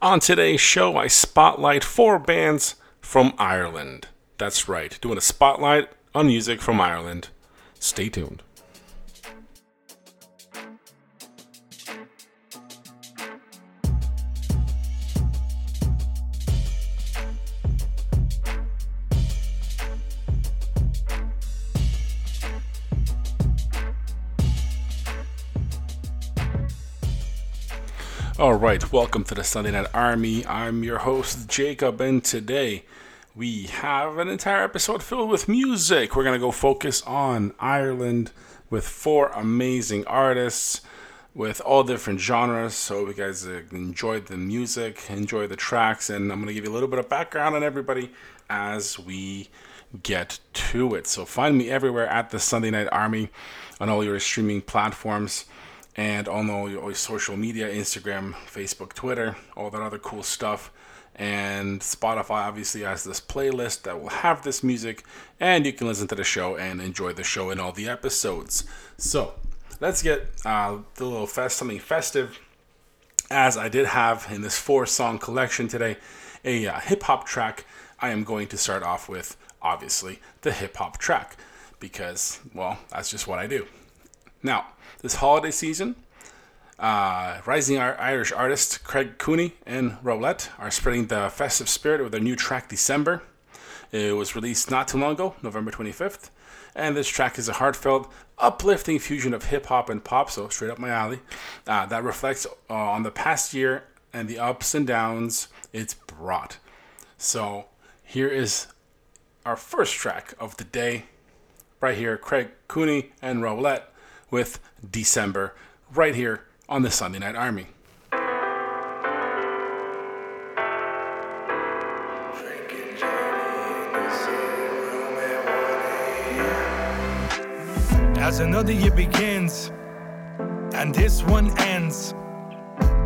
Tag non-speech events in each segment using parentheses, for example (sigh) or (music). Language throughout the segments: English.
On today's show, I spotlight four bands from Ireland. That's right, doing a spotlight on music from Ireland. Stay tuned. All right, welcome to the Sunday Night Army. I'm your host, Jacob, and today we have an entire episode filled with music. We're going to go focus on Ireland with four amazing artists with all different genres. So, you guys uh, enjoyed the music, enjoy the tracks, and I'm going to give you a little bit of background on everybody as we get to it. So, find me everywhere at the Sunday Night Army on all your streaming platforms and on all your social media Instagram, Facebook, Twitter, all that other cool stuff. And Spotify obviously has this playlist that will have this music, and you can listen to the show and enjoy the show and all the episodes. So let's get uh, the little fest, something festive, as I did have in this four song collection today, a uh, hip hop track. I am going to start off with, obviously, the hip hop track, because, well, that's just what I do. Now, this holiday season, uh, rising Irish artist Craig Cooney and Rowlette are spreading the festive spirit with their new track December. It was released not too long ago, November 25th, and this track is a heartfelt, uplifting fusion of hip hop and pop, so straight up my alley, uh, that reflects uh, on the past year and the ups and downs it's brought. So here is our first track of the day, right here, Craig Cooney and Rowlette with December right here on the Sunday Night Army. As another year begins and this one ends,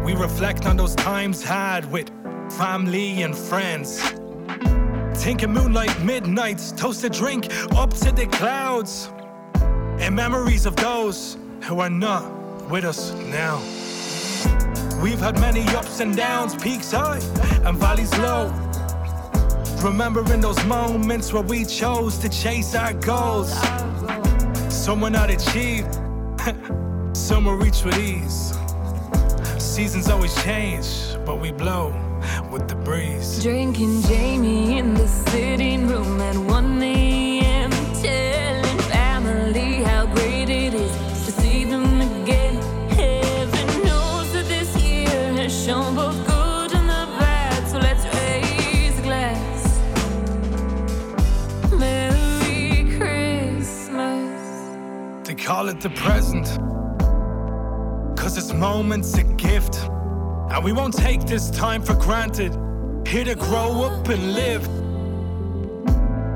we reflect on those times had with family and friends. Tinking moonlight midnights, toast a drink up to the clouds and memories of those who are not with us now. We've had many ups and downs, peaks high and valleys low. Remembering those moments where we chose to chase our goals. Some were not achieved, (laughs) some were reached with ease. Seasons always change, but we blow with the breeze. Drinking Jamie in the sitting room at 1 a.m. call it the present. Cause this moment's a gift. And we won't take this time for granted. Here to grow up and live.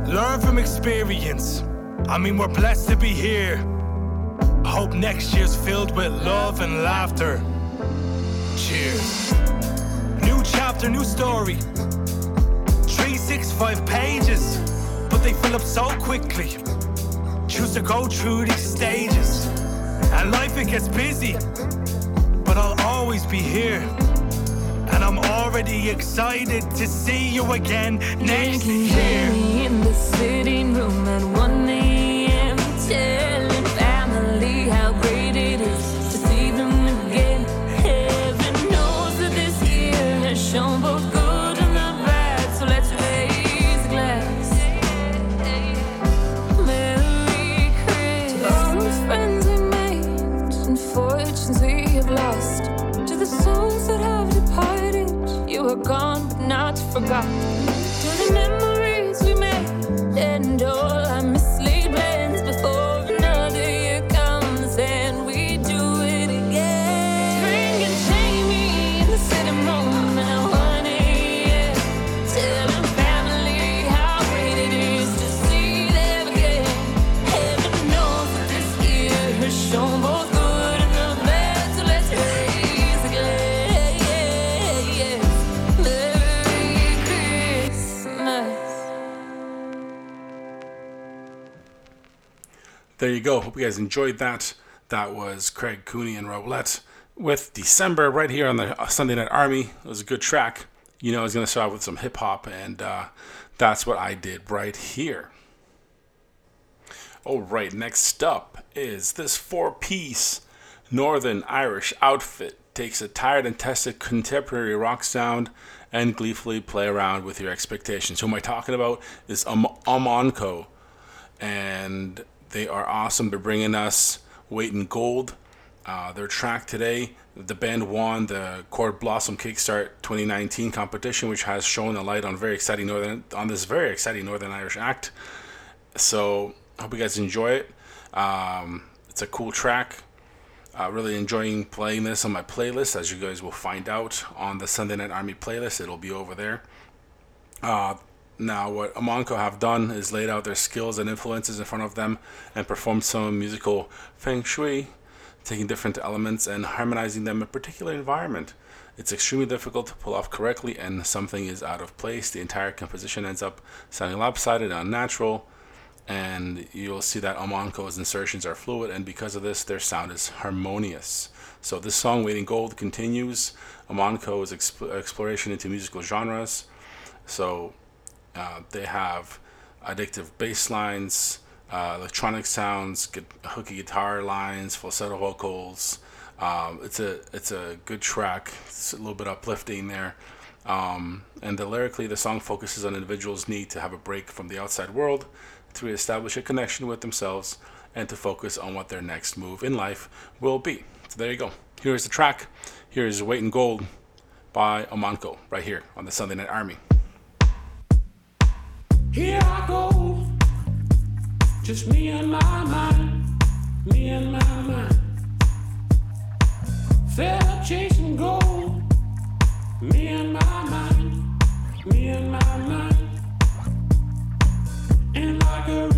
Learn from experience. I mean, we're blessed to be here. Hope next year's filled with love and laughter. Cheers. New chapter, new story. Three, six, five pages. But they fill up so quickly. Choose to go through these stages. And life, it gets busy. But I'll always be here. And I'm already excited to see you again next Drinking year. In the sitting room at 1 a.m. Telling There you go. Hope you guys enjoyed that. That was Craig Cooney and Rowlette with December right here on the Sunday Night Army. It was a good track. You know, I was going to start with some hip hop, and uh, that's what I did right here. All right, next up is this four piece Northern Irish outfit. Takes a tired and tested contemporary rock sound and gleefully play around with your expectations. Who am I talking about? Is um, Omonoko. And they are awesome. They're bringing us Weight in Gold uh, their track today, the band won the Chord Blossom Kickstart 2019 competition, which has shown a light on very exciting northern on this very exciting Northern Irish act. So hope you guys enjoy it. Um, it's a cool track. Uh, really enjoying playing this on my playlist, as you guys will find out on the Sunday Night Army playlist. It'll be over there. Uh, now, what Omonoko have done is laid out their skills and influences in front of them and performed some musical feng shui taking different elements and harmonizing them in a particular environment. It's extremely difficult to pull off correctly, and something is out of place. The entire composition ends up sounding lopsided unnatural, and you'll see that Omonoko's insertions are fluid, and because of this, their sound is harmonious. So this song, Weight in Gold, continues Omonoko's exp- exploration into musical genres. So uh, they have addictive bass lines, uh, electronic sounds, hooky guitar lines, falsetto vocals. Um, it's a it's a good track. It's a little bit uplifting there. Um, and the, lyrically, the song focuses on individuals' need to have a break from the outside world, to establish a connection with themselves, and to focus on what their next move in life will be. So there you go. Here's the track. Here's Weight in Gold by Omonoko, right here on the Sunday Night Army. Here I go. Just me and my mind, me and my mind. Fair chasing gold, me and my mind, me and my mind. And like a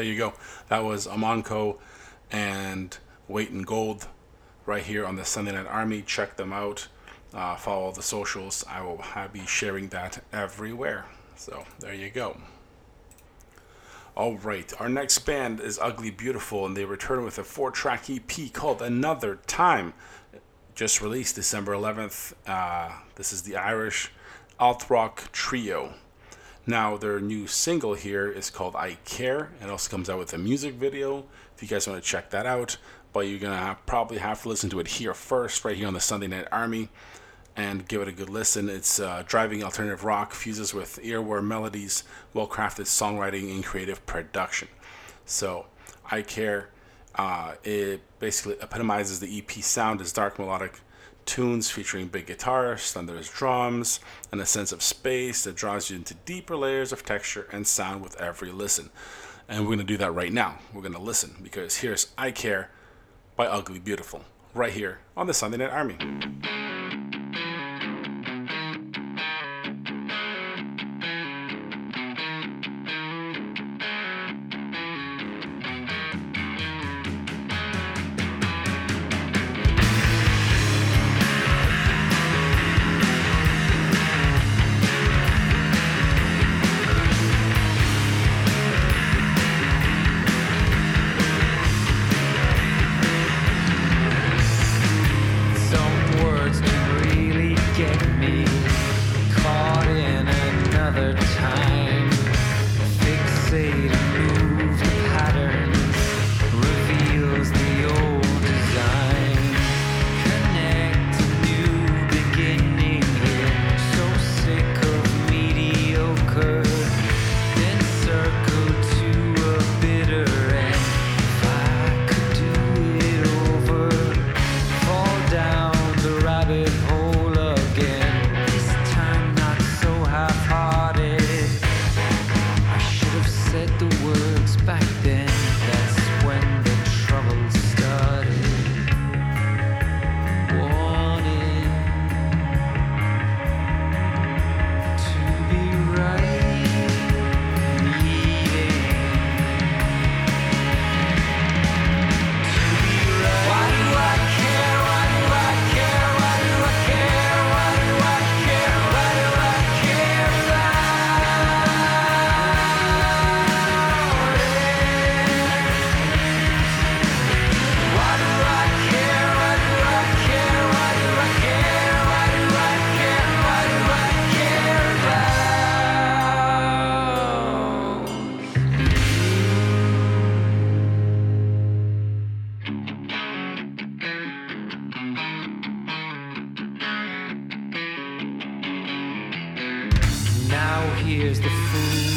there you go. That was Omonoko and Weight and Gold right here on the Sunday Night Army. Check them out. Uh, follow the socials. I will be sharing that everywhere. So there you go. All right, our next band is Ugly Beautiful, and they return with a four-track EP called Another Time, just released December 11th. Uh, this is the Irish alt rock trio. Now, their new single here is called I Care. It also comes out with a music video if you guys want to check that out. But you're going to probably have to listen to it here first, right here on the Sunday Night Army, and give it a good listen. It's uh, driving alternative rock, fuses with earworm melodies, well crafted songwriting, and creative production. So, I Care. Uh, it basically epitomizes the EP sound as dark melodic tunes featuring big guitars, thunderous drums, and a sense of space that draws you into deeper layers of texture and sound with every listen. And we're going to do that right now. We're going to listen because here's I Care by Ugly Beautiful, right here on the Sunday Night Army. time. Fixating Here's the food.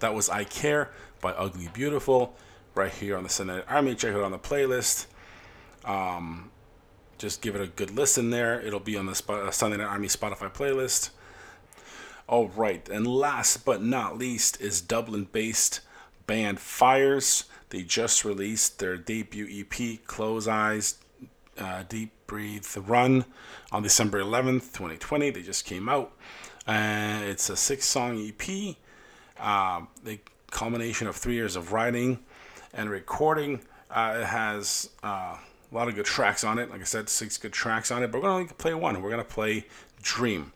That was I Care by Ugly Beautiful right here on the Sunday Army. Check it out on the playlist. Um, just give it a good listen there. It'll be on the Sp- uh, Sunday Night Army Spotify playlist. All right, and last but not least is Dublin based band Fires. They just released their debut EP, Close Eyes, uh, Deep Breathe Run, on December 11th, 2020. They just came out. Uh, it's a six song EP, uh, the culmination of three years of writing and recording. Uh, it has uh, a lot of good tracks on it. Like I said, six good tracks on it, but we're going to play one. We're going to play Dream.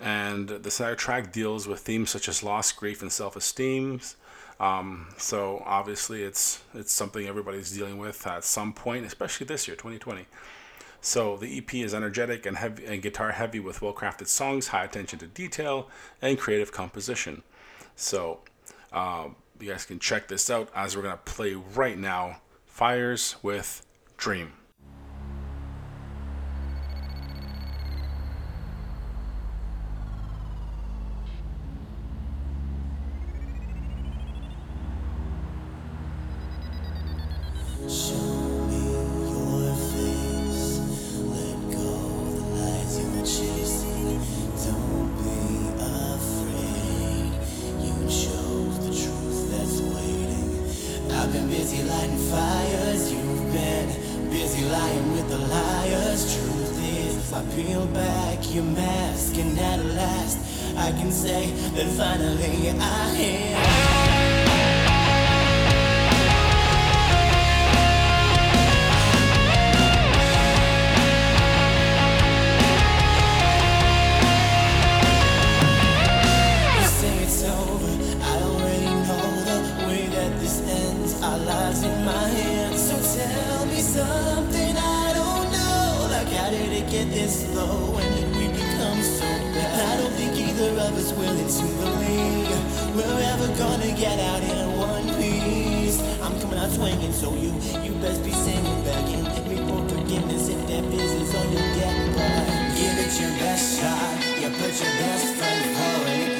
And this entire track deals with themes such as loss, grief, and self-esteem. Um, so obviously, it's it's something everybody's dealing with at some point, especially this year, 2020. So the EP is energetic and heavy and guitar heavy with well-crafted songs, high attention to detail, and creative composition. So um, you guys can check this out as we're gonna play right now. Fires with Dream. Lying with the liars. Truth is, if I peel back your mask, and at last I can say that finally I am. Gonna get out in one piece. I'm coming out swinging, so you you best be singing back hit me for forgiveness if that business on your back. Give it your best shot. You put your best friend forward.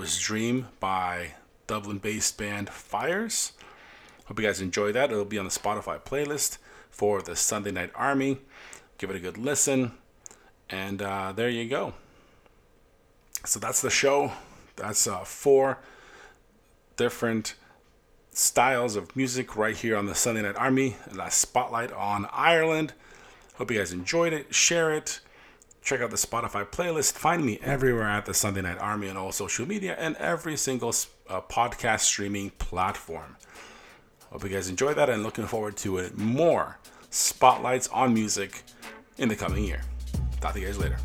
Was Dream by Dublin based band Fires. Hope you guys enjoy that. It'll be on the Spotify playlist for the Sunday Night Army. Give it a good listen. And uh, there you go. So that's the show. That's uh, four different styles of music right here on the Sunday Night Army. And spotlight on Ireland. Hope you guys enjoyed it. Share it. Check out the Spotify playlist. Find me everywhere at the Sunday Night Army on all social media and every single uh, podcast streaming platform. Hope you guys enjoy that and looking forward to it. more spotlights on music in the coming year. Talk to you guys later.